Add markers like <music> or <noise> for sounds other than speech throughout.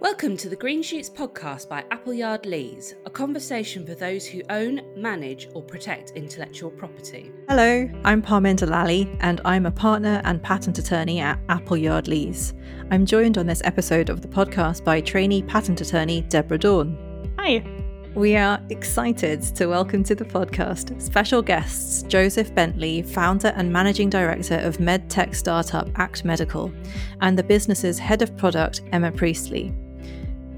Welcome to the Greenshoots podcast by Appleyard Lees, a conversation for those who own, manage, or protect intellectual property. Hello, I'm Parminder Lally, and I'm a partner and patent attorney at Appleyard Lees. I'm joined on this episode of the podcast by trainee patent attorney Debora Dorn. Hi. We are excited to welcome to the podcast special guests Joseph Bentley, founder and managing director of medtech startup ACT Medical, and the business's head of product, Emma Priestley.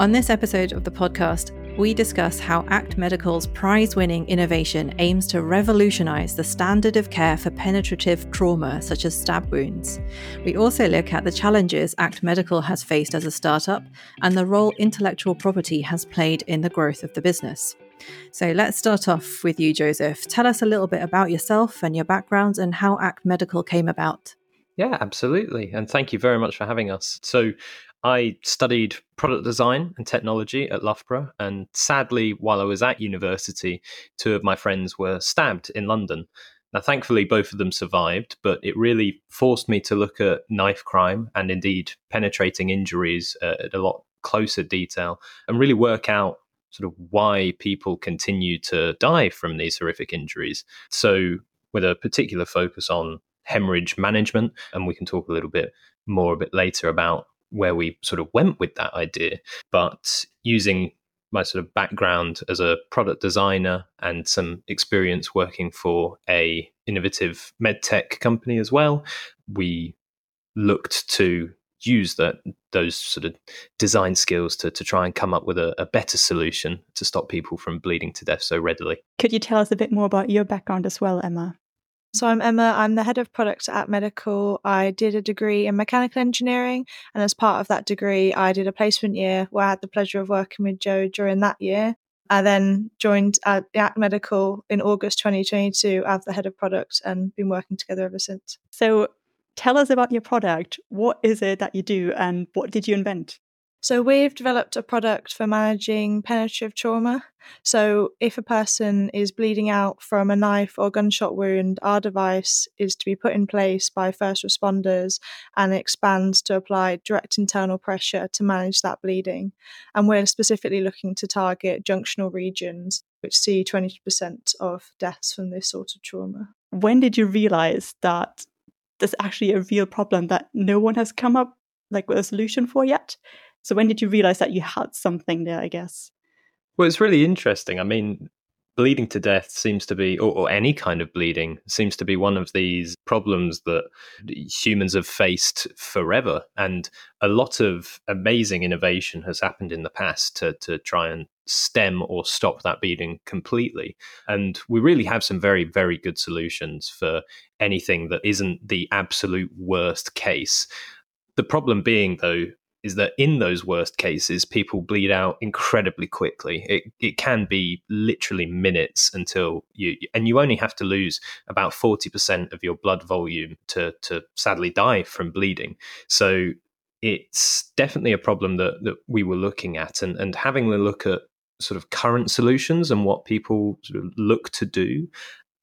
On this episode of the podcast, we discuss how ACT Medical's prize winning innovation aims to revolutionize the standard of care for penetrative trauma, such as stab wounds. We also look at the challenges ACT Medical has faced as a startup and the role intellectual property has played in the growth of the business. So let's start off with you, Joseph. Tell us a little bit about yourself and your background and how ACT Medical came about. Yeah, absolutely. And thank you very much for having us. So, I studied product design and technology at Loughborough, and sadly, while I was at university, two of my friends were stabbed in London. Now, thankfully, both of them survived, but it really forced me to look at knife crime and indeed penetrating injuries uh, at a lot closer detail and really work out sort of why people continue to die from these horrific injuries. So, with a particular focus on hemorrhage management, and we can talk a little bit more a bit later about where we sort of went with that idea. But using my sort of background as a product designer and some experience working for a innovative medtech company as well, we looked to use that those sort of design skills to, to try and come up with a, a better solution to stop people from bleeding to death so readily. Could you tell us a bit more about your background as well, Emma? So I'm Emma. I'm the head of product at Medical. I did a degree in mechanical engineering, and as part of that degree, I did a placement year where I had the pleasure of working with Joe during that year. I then joined at ACT Medical in August 2022 as the head of product and been working together ever since. So tell us about your product. What is it that you do, and what did you invent? So we've developed a product for managing penetrative trauma. So if a person is bleeding out from a knife or gunshot wound, our device is to be put in place by first responders and expands to apply direct internal pressure to manage that bleeding. And we're specifically looking to target junctional regions, which see 20% of deaths from this sort of trauma. When did you realize that there's actually a real problem that no one has come up like with a solution for yet? So when did you realize that you had something there, I guess? Well, it's really interesting. I mean, bleeding to death seems to be, or, or, any kind of bleeding, seems to be one of these problems that humans have faced forever. And a lot of amazing innovation has happened in the past to, to try and stem or stop that bleeding completely. And we really have some very, very good solutions for anything that isn't the absolute worst case. The problem being, though, is that in those worst cases, people bleed out incredibly quickly. It it can be literally minutes until you, and you only have to lose about forty percent of your blood volume to to sadly die from bleeding. So it's definitely a problem that that we were looking at, and and having a look at sort of current solutions and what people sort of look to do.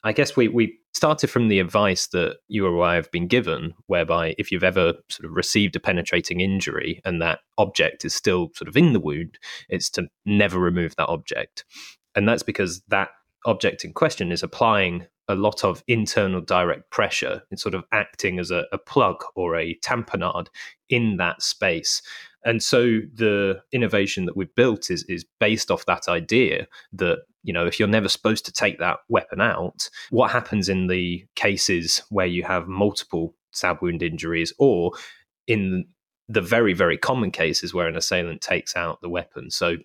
I guess we we started from the advice that you or I have been given, whereby if you've ever sort of received a penetrating injury and that object is still sort of in the wound, it's to never remove that object. And that's because that object in question is applying a lot of internal direct pressure. It's sort of acting as a, a plug or a tamponade in that space. And so the innovation that we've built is is based off that idea that you know if you're never supposed to take that weapon out, what happens in the cases where you have multiple stab wound injuries, or in the very very common cases where an assailant takes out the weapon. So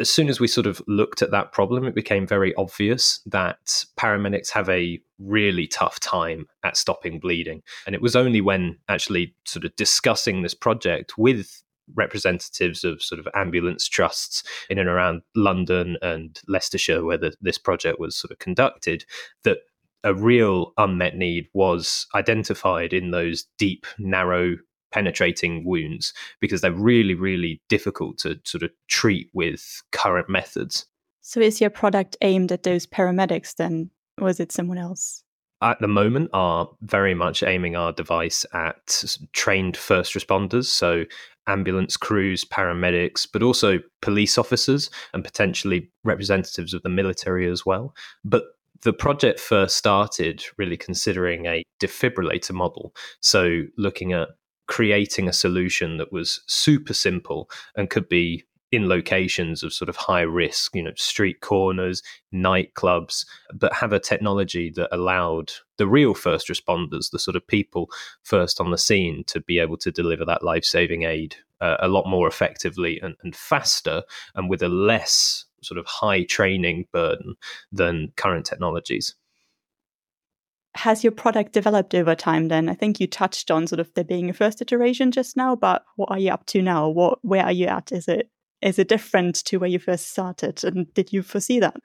as soon as we sort of looked at that problem, it became very obvious that paramedics have a really tough time at stopping bleeding. And it was only when actually sort of discussing this project with representatives of sort of ambulance trusts in and around London and Leicestershire, where the, this project was sort of conducted, that a real unmet need was identified in those deep, narrow, penetrating wounds because they're really, really difficult to sort of treat with current methods. So, is your product aimed at those paramedics then, or is it someone else? At the moment are very much aiming our device at trained first responders, so ambulance crews, paramedics, but also police officers and potentially representatives of the military as well. But the project first started really considering a defibrillator model. So, looking at creating a solution that was super simple and could be in locations of sort of high risk, you know, street corners, nightclubs, but have a technology that allowed the real first responders, the sort of people first on the scene, to be able to deliver that life saving aid uh, a lot more effectively and, and faster and with a less sort of high training burden than current technologies. Has your product developed over time then? I think you touched on sort of there being a first iteration just now but what are you up to now? What where are you at? Is it is it different to where you first started? And did you foresee that?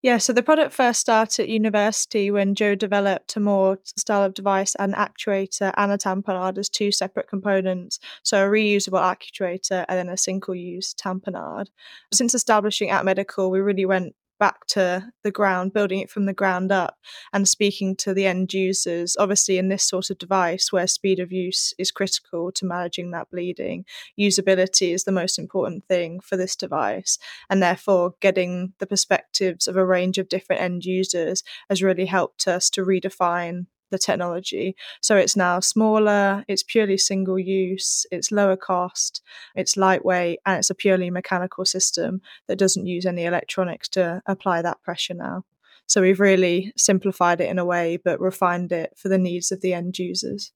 Yeah, so the product first started at university when Joe developed a more style of device, an actuator and a tamponade as two separate components. So a reusable actuator and then a single use tamponade. Since establishing ACT Medical, we really went back to the ground, building it from the ground up, and speaking to the end users. Obviously, in this sort of device where speed of use is critical to managing that bleeding, usability is the most important thing for this device. And therefore, getting the perspectives of a range of different end users has really helped us to redefine the technology. So it's now smaller, it's purely single use, it's lower cost, it's lightweight, and it's a purely mechanical system that doesn't use any electronics to apply that pressure now. So we've really simplified it in a way, but refined it for the needs of the end users.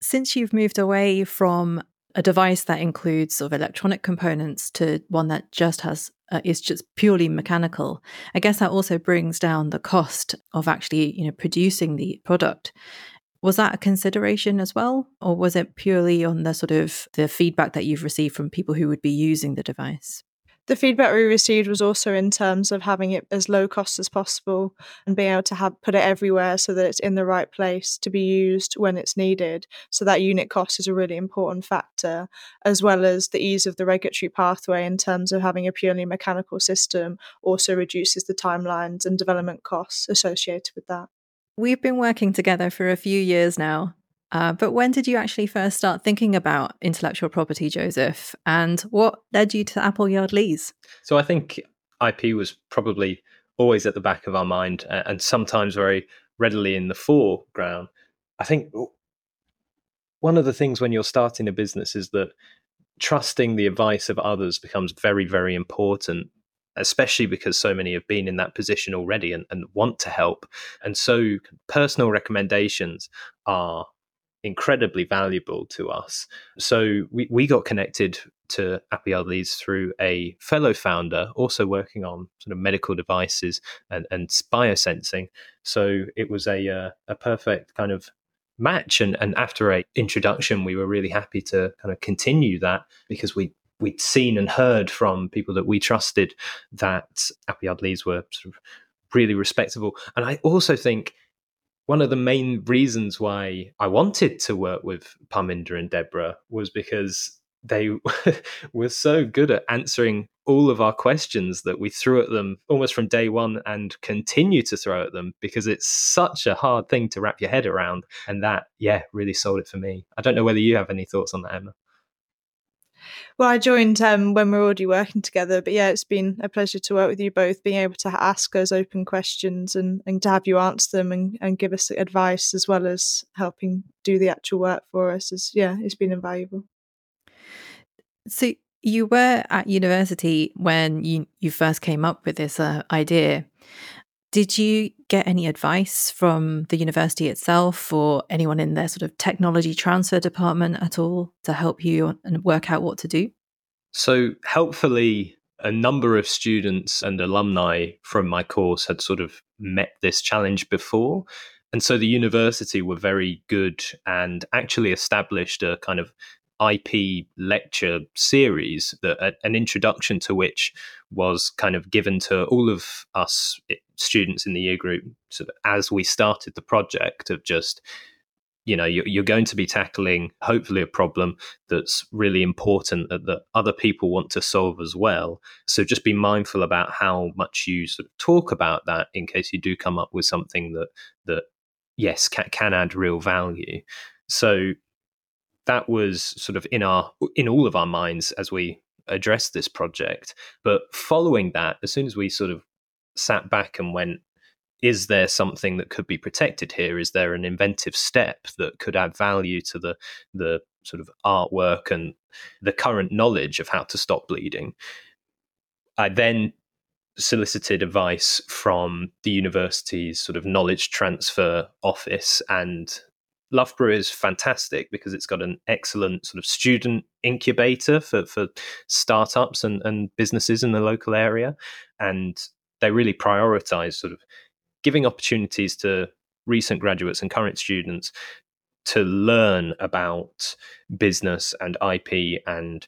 Since you've moved away from a device that includes sort of electronic components to one that just has uh, is just purely mechanical. I guess that also brings down the cost of actually you know producing the product. Was that a consideration as well or was it purely on the sort of the feedback that you've received from people who would be using the device the feedback we received was also in terms of having it as low cost as possible and being able to have put it everywhere so that it's in the right place to be used when it's needed. So that unit cost is a really important factor, as well as the ease of the regulatory pathway in terms of having a purely mechanical system also reduces the timelines and development costs associated with that. We've been working together for a few years now. Uh, but when did you actually first start thinking about intellectual property, Joseph? And what led you to Appleyard Lees? So I think IP was probably always at the back of our mind and sometimes very readily in the foreground. I think one of the things when you're starting a business is that trusting the advice of others becomes very, very important especially because so many have been in that position already and, and, want to help. And so personal recommendations are incredibly valuable to us. So we, we got connected to Lees through a fellow founder also working on sort of medical devices and, and biosensing. So it was a, uh, a perfect kind of match. And, and after a introduction, we were really happy to kind of continue that because we we'd seen and heard from people that we trusted that Lees were sort of really respectable. And I also think one of the main reasons why I wanted to work with Parminder and Debora was because they <laughs> were so good at answering all of our questions that we threw at them almost from day one and continue to throw at them because it's such a hard thing to wrap your head around. And that, yeah, really sold it for me. I don't know whether you have any thoughts on that, Emma. Well, I joined um, when we are already working together, but yeah, it's been a pleasure to work with you both, being able to ask those open questions and, and to have you answer them and, and give us advice as well as helping do the actual work for us. Is yeah, it's been invaluable. So you were at university when you you first came up with this uh, idea. Did you get any advice from the university itself or anyone in their sort of technology transfer department at all to help you and work out what to do? So, helpfully, a number of students and alumni from my course had sort of met this challenge before. And so the university were very good and actually established a kind of IP lecture series that an introduction to which was kind of given to all of us eh, students in the year group sort of as we started the project of just you know you're, you're going to be tackling hopefully a problem that's really important that, that other people want to solve as well. So just be mindful about how much you sort of talk about that in case you do come up with something that that yes can, can add real value. So that was sort of in our in all of our minds as we addressed this project but following that as soon as we sort of sat back and went is there something that could be protected here? Is there an inventive step that could add value to the the sort of artwork and the current knowledge of how to stop bleeding? I then solicited advice from the university's sort of knowledge transfer office and Loughborough is fantastic because it's got an excellent sort of student incubator for, for startups and, and businesses in the local area. And they really prioritize sort of giving opportunities to recent graduates and current students to learn about business and IP and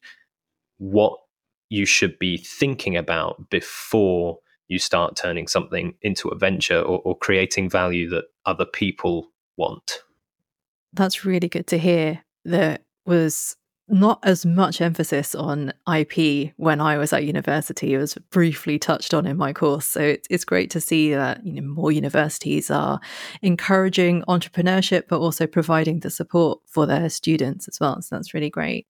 what you should be thinking about before you start turning something into a venture or, or creating value that other people want. That's really good to hear. There was not as much emphasis on IP when I was at university. It was briefly touched on in my course. So it's, it's great to see that you know more universities are encouraging entrepreneurship, but also providing the support for their students as well. So that's really great.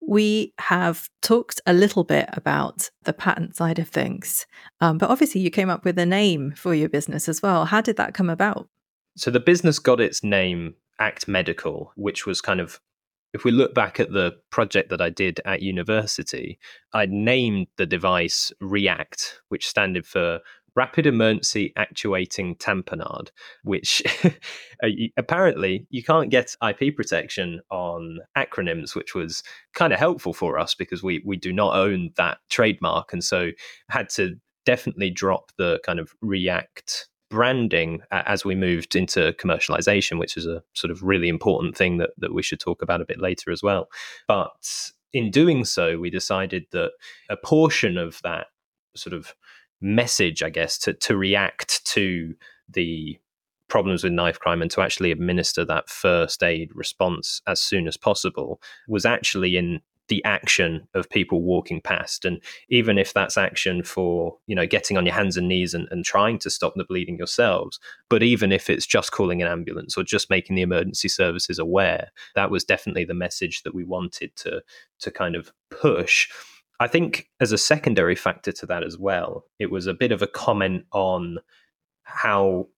We have talked a little bit about the patent side of things, um, but obviously you came up with a name for your business as well. How did that come about? So the business got its name ACT Medical, which was kind of if we look back at the project that I did at university, I named the device REACT, which standed for Rapid Emergency Actuating Tamponade, which <laughs> uh, apparently you can't get IP protection on acronyms, which was kind of helpful for us because we, we do not own that trademark. And so had to definitely drop the kind of React branding uh, as we moved into commercialization, which is a sort of really important thing that, that we should talk about a bit later as well. But in doing so, we decided that a portion of that sort of message, I guess, to, to react to the problems with knife crime and to actually administer that first aid response as soon as possible was actually in the action of people walking past. And even if that's action for you know getting on your hands and knees and, and trying to stop the bleeding yourselves but even if it's just calling an ambulance or just making the emergency services aware that was definitely the message that we wanted to to kind of push. I think as a secondary factor to that as well it was a bit of a comment on how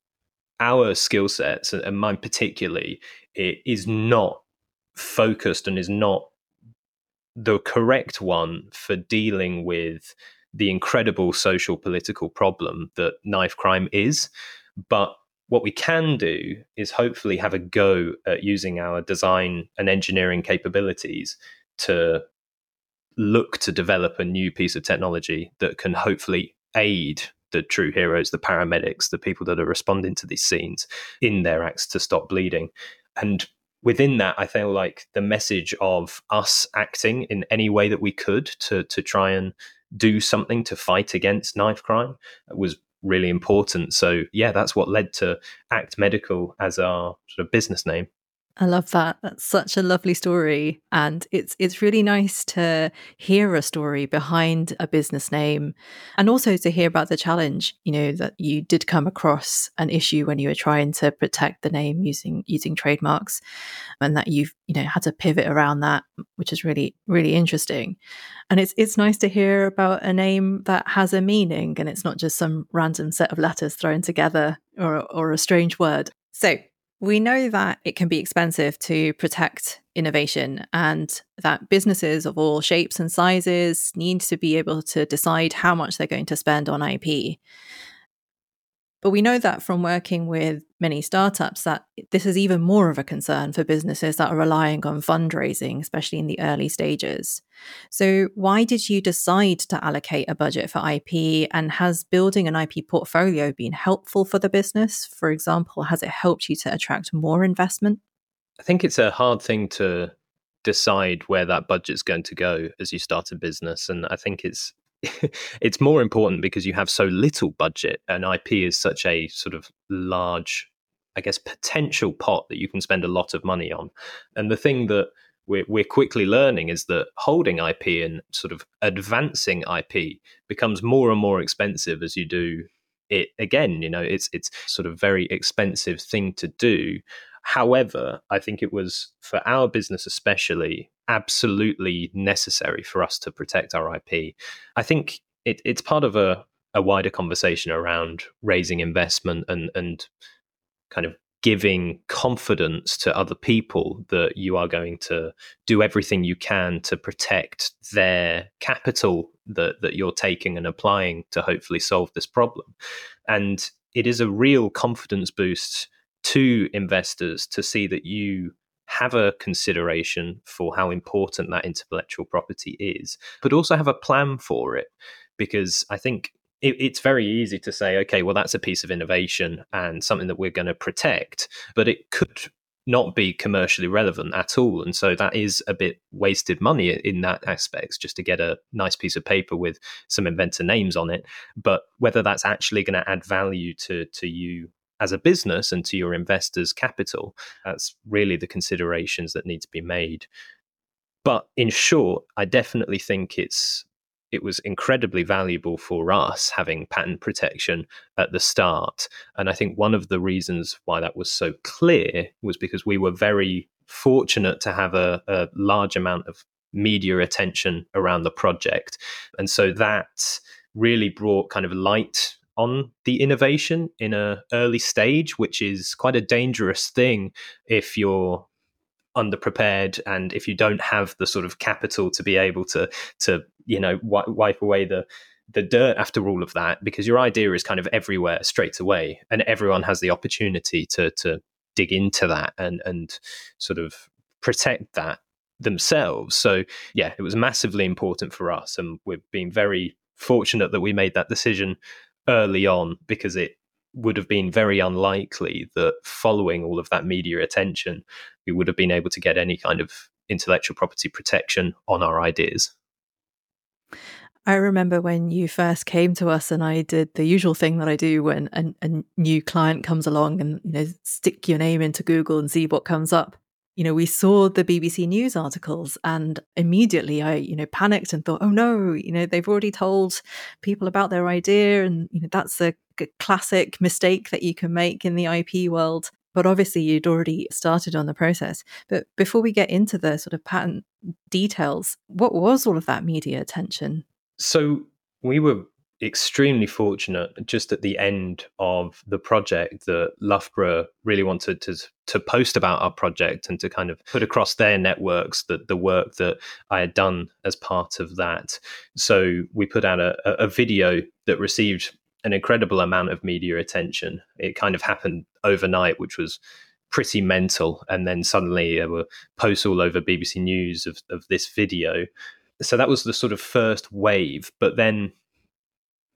our skill sets and mine particularly it is not focused and is not the correct one for dealing with the incredible social political problem that knife crime is. But what we can do is hopefully have a go at using our design and engineering capabilities to look to develop a new piece of technology that can hopefully aid the true heroes, the paramedics, the people that are responding to these scenes in their acts to stop bleeding. And within that, I feel like the message of us acting in any way that we could to to try and do something to fight against knife crime was really important. So yeah, that's what led to ACT Medical as our sort of business name. I love that. That's such a lovely story and it's it's really nice to hear a story behind a business name and also to hear about the challenge, you know, that you did come across an issue when you were trying to protect the name using using trademarks and that you've, you know, had to pivot around that, which is really really interesting. And it's it's nice to hear about a name that has a meaning and it's not just some random set of letters thrown together or or a strange word. So, we know that it can be expensive to protect innovation and that businesses of all shapes and sizes need to be able to decide how much they're going to spend on IP. But we know that from working with many startups that this is even more of a concern for businesses that are relying on fundraising, especially in the early stages. So, why did you decide to allocate a budget for IP? And has building an IP portfolio been helpful for the business? For example, has it helped you to attract more investment? I think it's a hard thing to decide where that budget's going to go as you start a business. And I think it's <laughs> it's more important because you have so little budget and IP is such a sort of large I guess, potential pot that you can spend a lot of money on. And the thing that we're, we're quickly learning is that holding IP and sort of advancing IP becomes more and more expensive as you do it again. You know, it's it's sort of very expensive thing to do. However, I think it was for our business especially absolutely necessary for us to protect our IP. I think it, it's part of a, a wider conversation around raising investment and and kind of giving confidence to other people that you are going to do everything you can to protect their capital that, that you're taking and applying to hopefully solve this problem. And it is a real confidence boost to investors to see that you have a consideration for how important that intellectual property is, but also have a plan for it. Because I think it, it's very easy to say, okay, well, that's a piece of innovation and something that we're going to protect, but it could not be commercially relevant at all. And so that is a bit wasted money in that aspect, just to get a nice piece of paper with some inventor names on it. But whether that's actually going to add value to, to you as a business and to your investors' capital, that's really the considerations that need to be made. But in short, I definitely think it's it was incredibly valuable for us having patent protection at the start. And I think one of the reasons why that was so clear was because we were very fortunate to have a, a large amount of media attention around the project. And so that really brought kind of light on the innovation in a early stage which is quite a dangerous thing if you're underprepared and if you don't have the sort of capital to be able to to you know wipe, wipe away the the dirt after all of that because your idea is kind of everywhere straight away and everyone has the opportunity to to dig into that and and sort of protect that themselves. So yeah it was massively important for us and we've been very fortunate that we made that decision early on because it would have been very unlikely that following all of that media attention, we would have been able to get any kind of intellectual property protection on our ideas. I remember when you first came to us, and I did the usual thing that I do when a, a, new client comes along, and you know, stick your name into Google and see what comes up you know, we saw the BBC News articles and immediately I, you know, panicked and thought, oh no, you know, they've already told people about their idea. And, you know, that's a classic mistake that you can make in the IP world. But obviously, you'd already started on the process. But before we get into the sort of patent details, what was all of that media attention? So we were extremely fortunate just at the end of the project that Loughborough really wanted to to post about our project and to kind of put across their networks that the work that I had done as part of that. So we put out a, a video that received an incredible amount of media attention. It kind of happened overnight, which was pretty mental. And then suddenly there were posts all over BBC News of, of this video. So that was the sort of first wave. But then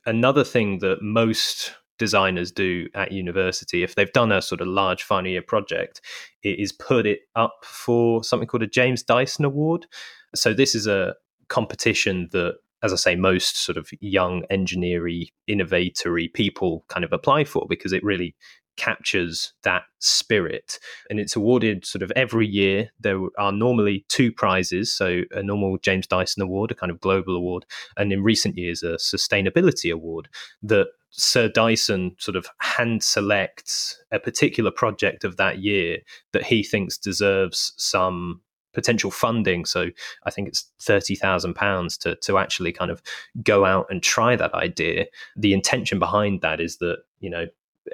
another thing that most designers do at university if they've done a sort of large final year project is put it up for something called a James Dyson Award. So this is a competition that as I say, most sort of young engineering, innovatory people kind of apply for because it really captures that spirit. And it's awarded sort of every year. There are normally two prizes. So, a normal James Dyson Award, a kind of global award, and in recent years, a sustainability award that Sir Dyson sort of hand selects a particular project of that year that he thinks deserves some potential funding. So I think it's thirty thousand pounds to to actually kind of go out and try that idea. The intention behind that is that you know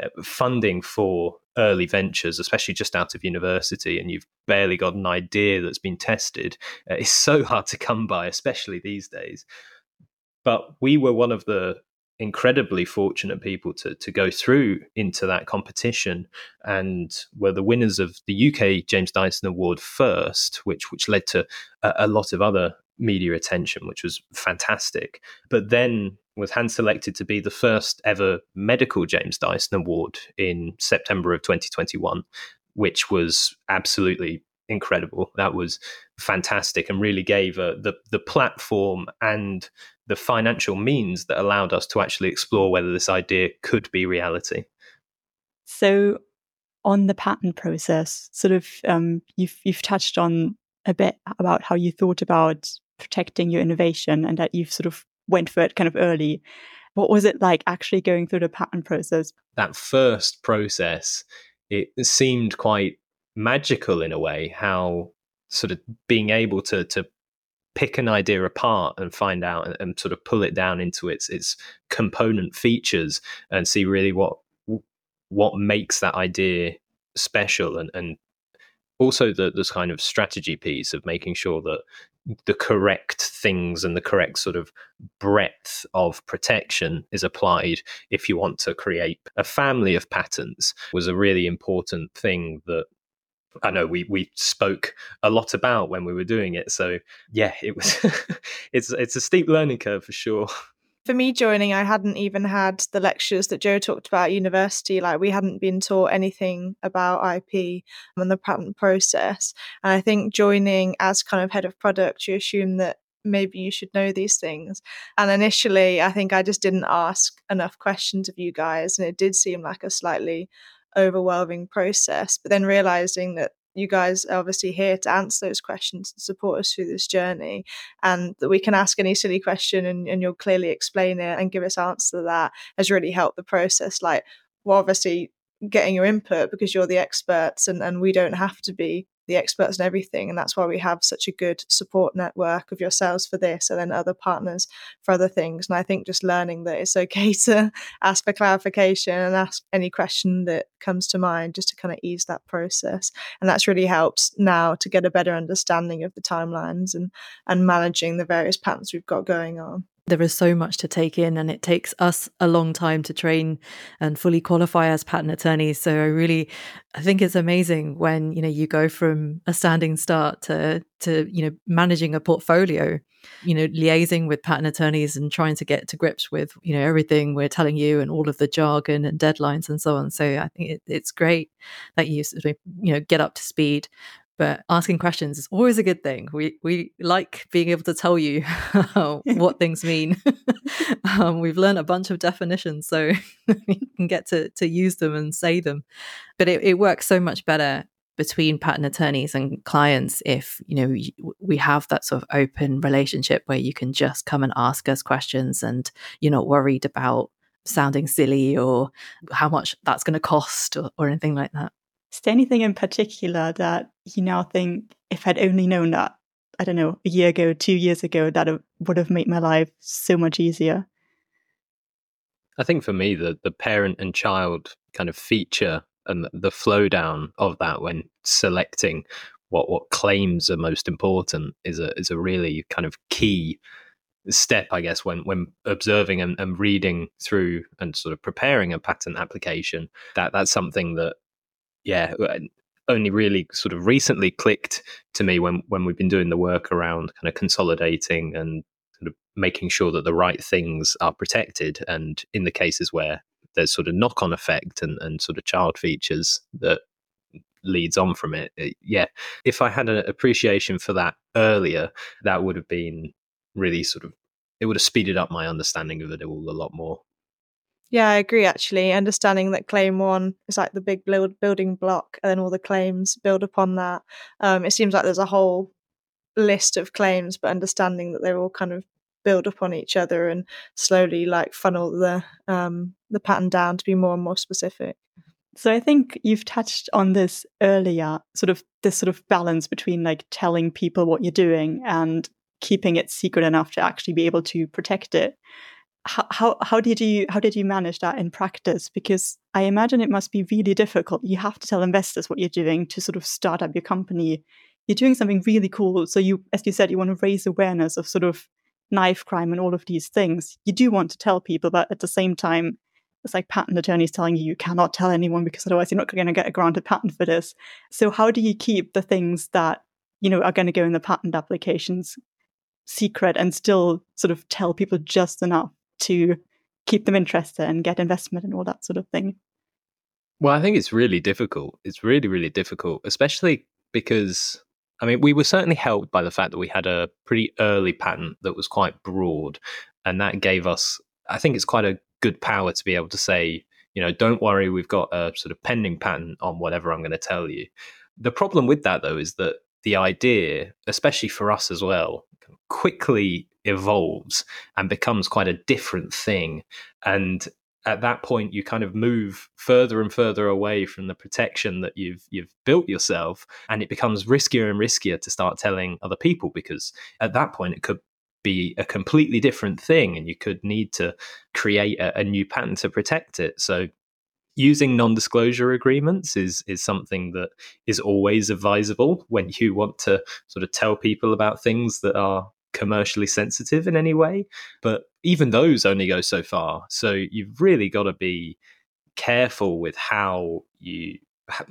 uh, funding for early ventures, especially just out of university, and you've barely got an idea that's been tested, uh, is so hard to come by, especially these days. But we were one of the incredibly fortunate people to to go through into that competition and were the winners of the UK James Dyson Award first, which which led to a, a lot of other media attention, which was fantastic. But then was hand selected to be the first ever medical James Dyson Award in September of 2021, which was absolutely incredible. That was fantastic and really gave uh, the the platform and the financial means that allowed us to actually explore whether this idea could be reality. So on the patent process, sort of um, you've you've touched on a bit about how you thought about protecting your innovation and that you've sort of went for it kind of early. What was it like actually going through the patent process? That first process, it seemed quite magical in a way. How sort of being able to to pick an idea apart and find out and, and, sort of pull it down into its its component features and see really what what makes that idea special and and also the this kind of strategy piece of making sure that the correct things and the correct sort of breadth of protection is applied if you want to create a family of patents was a really important thing that I know we we spoke a lot about when we were doing it. So yeah, it was <laughs> it's it's a steep learning curve for sure. For me joining, I hadn't even had the lectures that Joe talked about at university. Like we hadn't been taught anything about IP and the patent process. And I think joining as kind of head of product, you assume that maybe you should know these things. And initially, I think I just didn't ask enough questions of you guys, and it did seem like a slightly overwhelming process. But then realizing that you guys are obviously here to answer those questions and support us through this journey and that we can ask any silly question and, and you'll clearly explain it and give us answer to that has really helped the process like well obviously getting your input because you're the experts and, and we don't have to be the experts and everything. And that's why we have such a good support network of yourselves for this and then other partners for other things. And I think just learning that it's okay <laughs> to ask for clarification and ask any question that comes to mind just to kind of ease that process. And that's really helped now to get a better understanding of the timelines and, and managing the various patents we've got going on there is so much to take in and it takes us a long time to train and fully qualify as patent attorneys. So i really i think it's amazing when you know you go from a standing start to to you know managing a portfolio you know liaising with patent attorneys and trying to get to grips with you know everything we're telling you and all of the jargon and deadlines and so on. So i think it, it's great that you you know get up to speed but asking questions is always a good thing. We we like being able to tell you <laughs> what <laughs> things mean. <laughs> um, we've learned a bunch of definitions, so we can get to to use them and say them. But it, it works so much better between patent attorneys and clients if you know we have that sort of open relationship where you can just come and ask us questions and you're not worried about sounding silly or how much that's going to cost or, or anything like that is there anything in particular that you now think, if I'd only known that, I don't know, a year ago, two years ago, that would have made my life so much easier? I think for me, the the parent and child kind of feature and the flow down of that when selecting what what claims are most important is a is a really kind of key step, I guess, when when observing and, and reading through and sort of preparing a patent application. That that's something that yeah, uh, only really sort of recently clicked to me when when we've been doing the work around kind of consolidating and sort of making sure that the right things are protected, and in the cases where there's sort of knock on effect and, and sort of child features that leads on from it. it. Yeah, if I had an appreciation for that earlier, that would have been really sort of it would have speeded up my understanding of it all a lot more. Yeah, I agree actually. Understanding that claim one is like the big build, building block, and then all the claims build upon that. Um, it seems like there's a whole list of claims, but understanding that they're all kind of build upon each other and slowly like funnel the um, the patent down to be more and more specific. So I think you've touched on this earlier, sort of this sort of balance between like telling people what you're doing and keeping it secret enough to actually be able to protect it how, how how did you how did you manage that in practice? Because i imagine it must be really difficult. You have to tell investors what you're doing to sort of start up your company. You're doing something really cool. So you as you said you want to raise awareness of sort of knife crime and all of these things. You do want to tell people but at the same time it's like patent attorneys telling you you cannot tell anyone because otherwise you're not going to get a granted patent for this. So how do you keep the things that you know are going to go in the patent applications secret and still sort of tell people just enough to keep them interested and get investment and all that sort of thing? Well, I think it's really difficult. It's really, really difficult, especially because, I mean, we were certainly helped by the fact that we had a pretty early patent that was quite broad. And that gave us, I think it's quite a good power to be able to say, you know, don't worry, we've got a sort of pending patent on whatever I'm going to tell you. The problem with that, though, is that the idea, especially for us as well, quickly evolves and becomes quite a different thing. And at that point you kind of move further and further away from the protection that you've you've built yourself and it becomes riskier and riskier to start telling other people because at that point it could be a completely different thing and you could need to create a, a new patent to protect it so using non-disclosure agreements is is something that is always advisable when you want to sort of tell people about things that are commercially sensitive in any way but even those only go so far. So you've really got to be careful with how you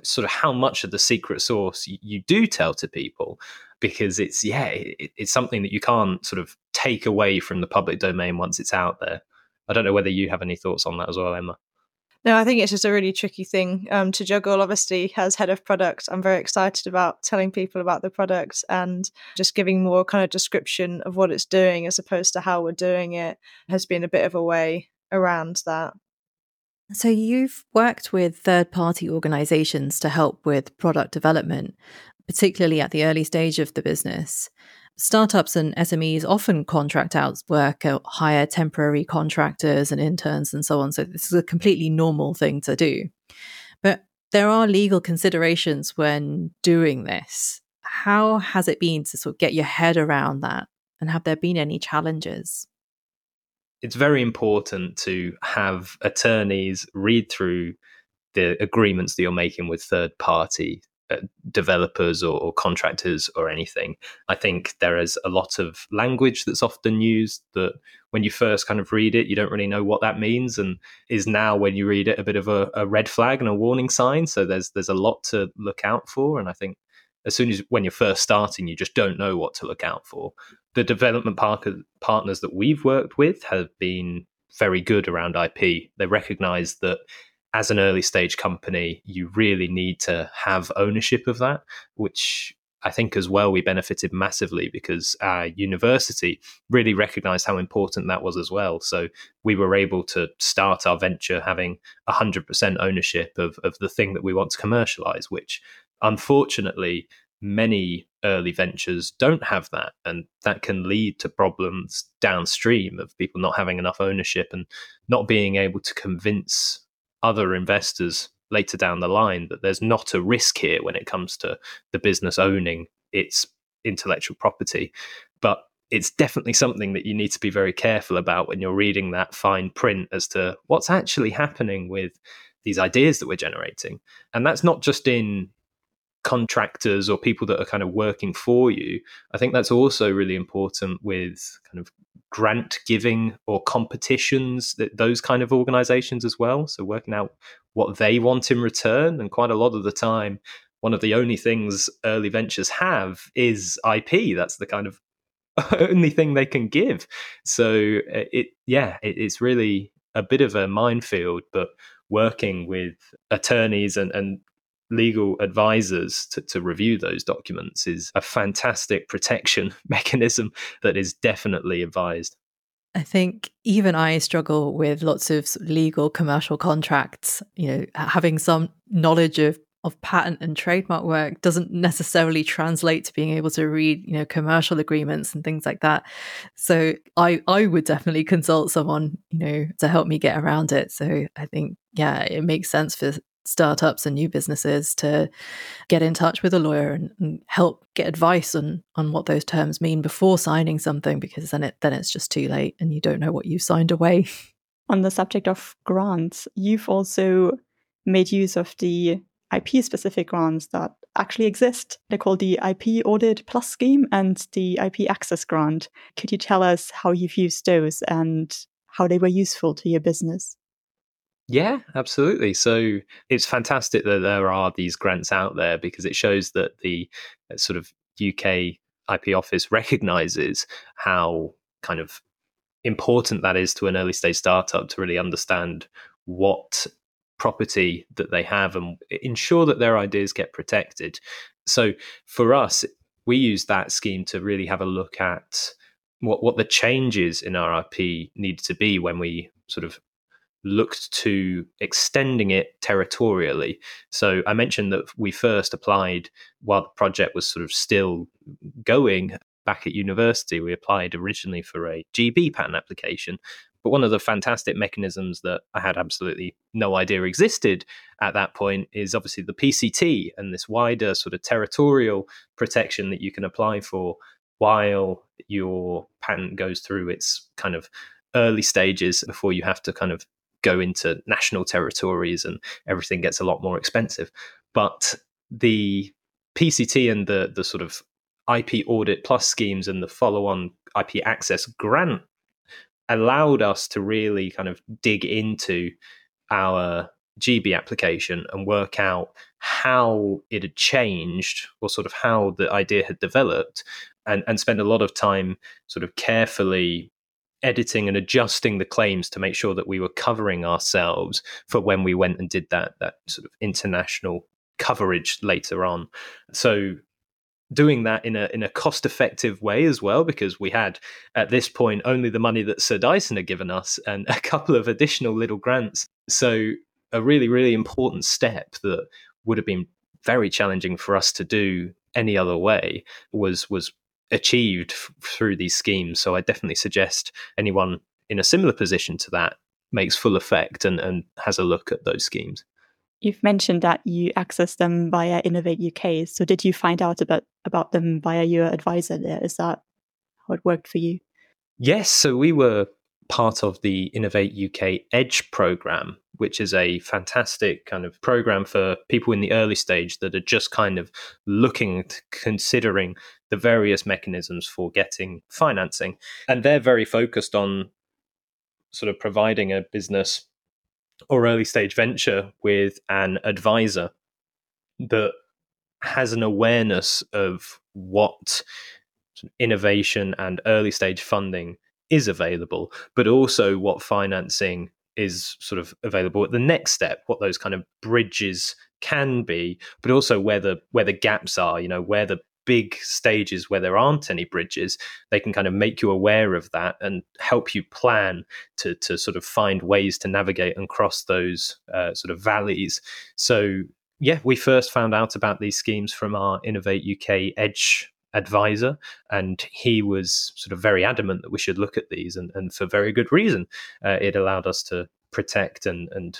sort of how much of the secret sauce you, do tell to people because it's yeah it, it's something that you can't sort of take away from the public domain once it's out there. I don't know whether you have any thoughts on that as well emma no, I think it's just a really tricky thing um, to juggle. Obviously, as head of product, I'm very excited about telling people about the product and just giving more kind of description of what it's doing as opposed to how we're doing it has been a bit of a way around that. So, you've worked with third party organizations to help with product development, particularly at the early stage of the business startups and SMEs often contract out work or hire temporary contractors and interns and so on. So this is a completely normal thing to do. But there are legal considerations when doing this. How has it been to sort of get your head around that? And have there been any challenges? It's very important to have attorneys read through the agreements that you're making with third party uh, Uh, developers or, or, contractors or anything. I think there is a lot of language that's often used that when you first kind of read it, you don't really know what that means, and is now when you read it a bit of a, a red flag and a warning sign. So there's there's a lot to look out for, and I think as soon as when you're first starting, you just don't know what to look out for. The development par- partners that we've worked with have been very good around IP. They recognize that as an early stage company, you really need to have ownership of that, which I think as well we benefited massively because our university really recognized how important that was as well. So we were able to start our venture having 100% ownership of, of the thing that we want to commercialize, which unfortunately many early ventures don't have that. And that can lead to problems downstream of people not having enough ownership and not being able to convince other investors later down the line that there's not a risk here when it comes to the business owning its intellectual property. But it's definitely something that you need to be very careful about when you're reading that fine print as to what's actually happening with these ideas that we're generating. And that's not just in contractors or people that are kind of working for you. I think that's also really important with kind of grant giving or competitions, that those kind of organizations as well. So working out what they want in return. And quite a lot of the time, one of the only things early ventures have is IP. That's the kind of <laughs> only thing they can give. So uh, it, yeah, it, it's really a bit of a minefield, but working with attorneys and, and legal advisors to, to review those documents is a fantastic protection <laughs> mechanism that is definitely advised. I think even I struggle with lots of legal commercial contracts. You know, having some knowledge of of patent and trademark work doesn't necessarily translate to being able to read, you know, commercial agreements and things like that. So I I would definitely consult someone, you know, to help me get around it. So I think yeah, it makes sense for startups and new businesses to get in touch with a lawyer and, and, help get advice on on what those terms mean before signing something because then it then it's just too late and you don't know what you signed away <laughs> on the subject of grants you've also made use of the IP specific grants that actually exist. They're called the IP Audit Plus scheme and the IP Access Grant. Could you tell us how you've used those and how they were useful to your business? Yeah, absolutely. So it's fantastic that there are these grants out there because it shows that the uh, sort of UK IP office <laughs> recognizes how kind of important that is to an early stage startup to really understand what property that they have and ensure that their ideas get protected. So for us, we use that scheme to really have a look at what what the changes in our IP need to be when we sort of looked to extending it territorially. So I mentioned that we first applied while the project was sort of still going back at university. We applied originally for a GB patent application. But one of the fantastic mechanisms that I had absolutely no idea existed at that point is obviously the PCT and this wider sort of territorial protection that you can apply for while your patent goes through its kind of early stages before you have to kind of go into national territories and everything gets a lot more expensive. But the PCT and the the sort of IP audit plus schemes and the follow on IP access grant allowed us to really kind of dig into our GB application and work out how it had changed or sort of how the idea had developed and, and spend a lot of time sort of carefully editing and adjusting the claims to make sure that we were covering ourselves for when we went and did that that sort of international coverage later on. So doing that in a in a cost effective way as well because we had at this point only the money that Sir Dyson had given us and a couple of additional little grants. So a really really important step that would have been very challenging for us to do any other way was was achieved f- through these schemes. So I definitely suggest anyone in a similar position to that makes full effect and, and has a look at those schemes. You've mentioned that you access them via Innovate UK. So did you find out about, about them via your advisor there? Is that how it worked for you? Yes. So we were part of the Innovate UK Edge program, which is a fantastic kind of program for people in the early stage that are just kind of looking, considering the various mechanisms for getting financing. And they're very focused on sort of providing a business or early stage venture with an advisor that has an awareness of what innovation and early stage funding is available, but also what financing is sort of available at the next step, what those kind of bridges can be, but also where the where the gaps are, you know, where the big stages where there aren't any bridges, they can kind of make you aware of that and help you plan to to sort of find ways to navigate and cross those uh, sort of valleys. So yeah, we first found out about these schemes from our Innovate UK Edge advisor, and he was sort of very adamant that we should look at these, and, and for very good reason. Uh, it allowed us to protect and and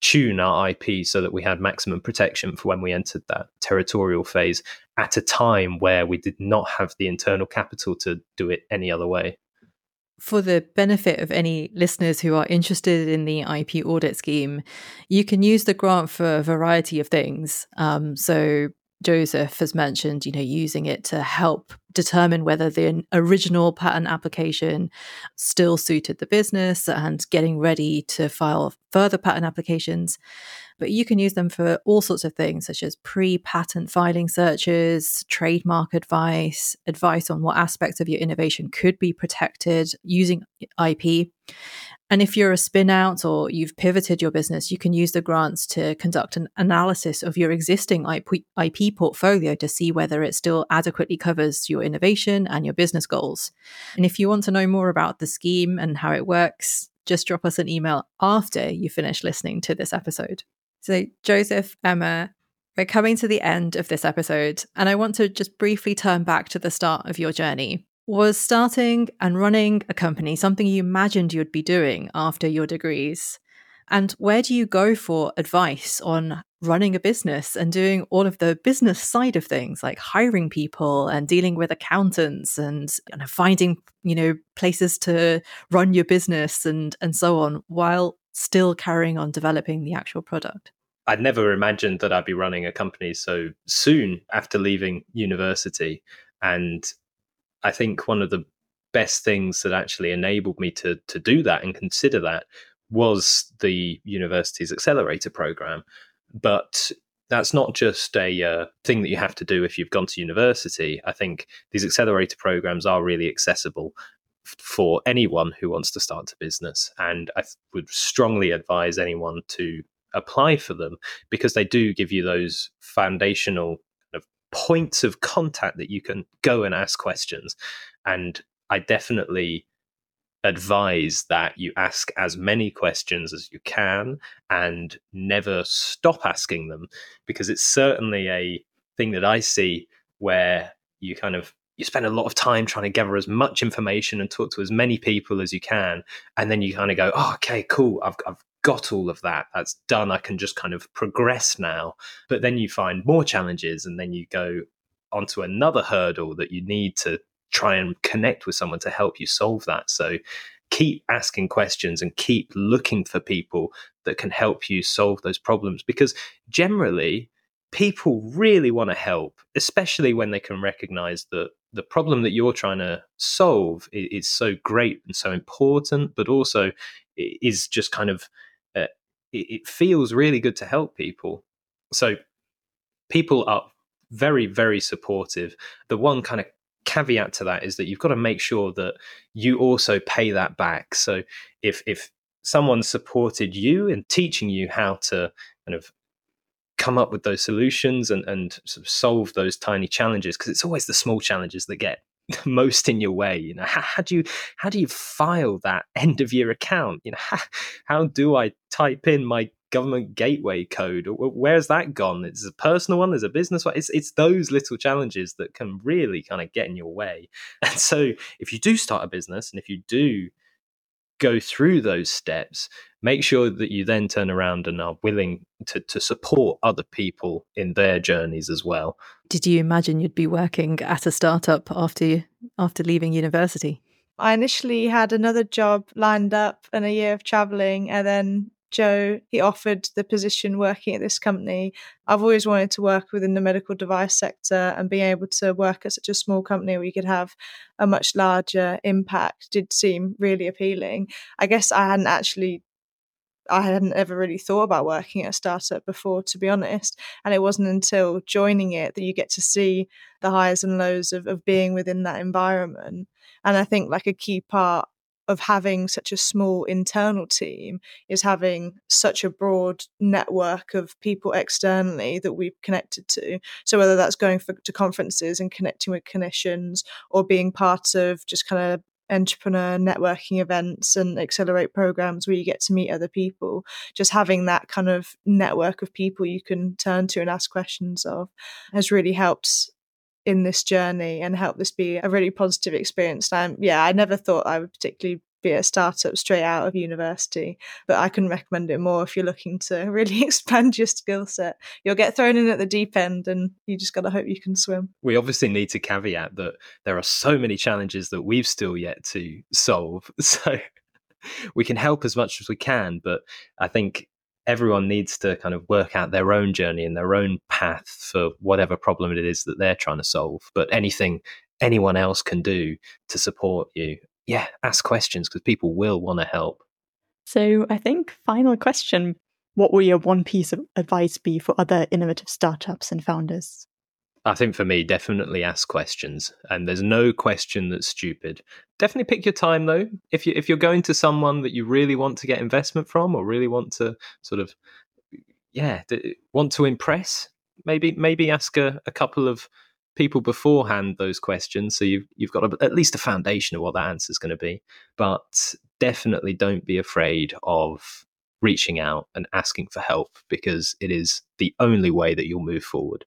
tune our IP so that we had maximum protection for when we entered that territorial phase at a time where we did not have the internal capital to do it any other way. For the benefit of any listeners who are interested in the IP audit scheme, you can use the grant for a variety of things. Um, so, Joseph has mentioned, you know, using it to help determine whether the original patent application still suited the business and getting ready to file further patent applications. But you can use them for all sorts of things, such as pre patent filing searches, trademark advice, advice on what aspects of your innovation could be protected using IP. And if you're a spin out or you've pivoted your business, you can use the grants to conduct an analysis of your existing IP, IP, portfolio to see whether it still adequately covers your innovation and your business goals. And if you want to know more about the scheme and how it works, just drop us an email after you finish listening to this episode. So, Joseph, Emma, we're coming to the end of this episode, and I want to just briefly turn back to the start of your journey was starting and running a company something you imagined you'd be doing after your degrees? And where do you go for advice on running a business and doing all of the business side of things, like hiring people and dealing with accountants and finding, you know, places to run your business and and so on, while still carrying on developing the actual product? I'd never imagined that I'd be running a company so soon after leaving university. And I think one of the best things that actually enabled me to to do that and consider that was the university's accelerator program. But that's not just a uh, thing that you have to do if you've gone to university. I think these accelerator programs are really accessible for anyone who wants to start a business. And I th- would strongly advise anyone to apply for them because they do give you those foundational points of contact that you can go and ask questions. And I definitely advise that you ask as many questions as you can and never stop asking them because it's certainly a thing that I see where you kind of you spend a lot of time trying to gather as much information and talk to as many people as you can and then you kind of go oh okay cool I've, I've got all of that that's done i can just kind of progress now but then you find more challenges and then you go onto another hurdle that you need to try and connect with someone to help you solve that. So keep asking questions and keep looking for people that can help you solve those problems because generally people really want to help, especially when they can recognize that the problem that you're trying to solve is, is so great and so important, but also is just kind of, uh, it, it feels really good to help people. So people are very, very supportive. The one kind of caveat to that is that you've got to make sure that you also pay that back. So if if someone supported you in teaching you how to kind of come up with those solutions and, and sort of solve those tiny challenges because it's always the small challenges that get <laughs> most in your way you know how, how, do you how do you file that <laughs> end of year account you know how, how do i type in my government gateway code? Where's that gone? It's a personal one. There's a business one. It's it's those little challenges that can really kind of get in your way. <laughs> And so, if you do start a business, and if you do go through those steps, make sure that you then turn around and are willing to, to support other people in their journeys as well. Did you imagine you'd be working at a startup after after leaving university? I initially had another job lined up and a year of traveling, and then Joe, he offered the position working at this company. I've always wanted to work within the medical device sector and being able to work at such a small company where you could have a much larger impact did seem really appealing. I guess I hadn't actually I hadn't ever really thought about working at a startup before, to be honest. And it wasn't until joining it that you get to see the highs and lows of, of being within that environment. And I think like a key part of having such a small internal team is having such a broad network of people externally that we've connected to. So whether that's going for, to conferences and connecting with clinicians or being part of just kind of entrepreneur networking events and accelerate programs where you get to meet other people just having that kind of network of people you can turn to and ask questions of has really helped in this journey and help this be a really positive experience. And yeah, I never thought I would particularly be a startup straight out of university, but I can recommend it more if you're looking to <laughs> really expand your skill set. You'll get thrown in at the deep end and you just got to hope you can swim. We obviously need to caveat that there are so many challenges that we've still yet to solve. <laughs> So we can help as much as we can, but I think everyone needs to kind of work out their own journey and their own path for whatever problem it is that they're trying to solve. But anything anyone else can do to support you, yeah, ask questions because people will want to help. So I think final question. What will your one piece of advice be for other innovative startups and founders? I think for me, definitely ask questions, and there's no question that's stupid. Definitely pick your time though. If you if you're going to someone that you really want to get investment from, or really want to sort of, yeah, want to impress, maybe maybe ask a, a couple of people beforehand those questions, so you've you've got a, at least a foundation of what that answer is going to be. But definitely don't be afraid of reaching out and asking for help because it is the only way that you'll move forward.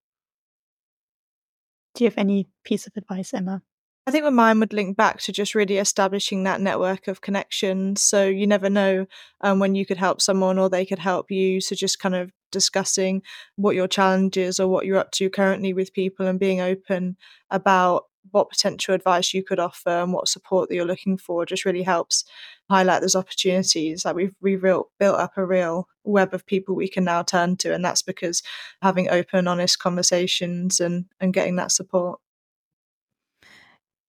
Do you have any piece of advice, Emma? I think mine would link back to just really establishing that network of connections. So you never know um, when you could help someone or they could help you. So just kind of discussing what your challenges or what you're up to currently with people and being open about what potential advice you could offer and what support that you're looking for just really helps highlight those opportunities like we've real, built up a real web of people we can now turn to and that's because having open honest conversations and and getting that support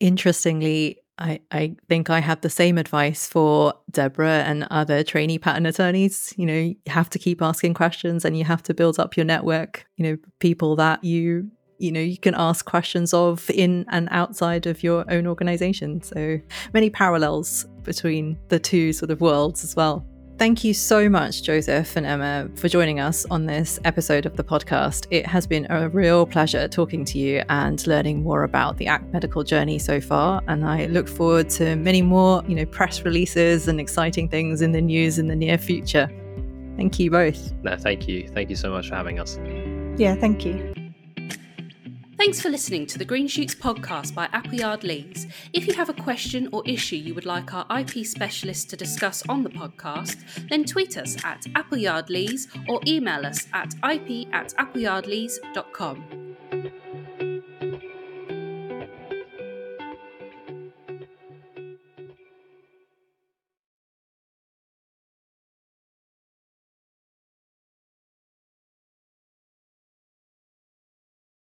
interestingly I, I think I have the same advice for Debora and other trainee patent attorneys. You know, you have to keep asking questions and you have to build up your network, you know, people that you you know you can ask questions of in and outside of your own organization so many parallels between the two sort of worlds as well Thank you so much, Joseph and Emma, for joining us on this episode of the podcast. It has been a real pleasure talking to you and learning more about the ACT medical journey so far. And I look forward to many more, you know, press releases and exciting things in the news in the near future. Thank you both. No, thank you. Thank you so much for having us. Yeah, thank you. Thanks for listening to the Greenshoots podcast by Appleyard Lees. If you have a question or issue you would like our IP specialist to discuss on the podcast, then tweet us at Appleyard Lees or email us at ip at appleyardlees.com.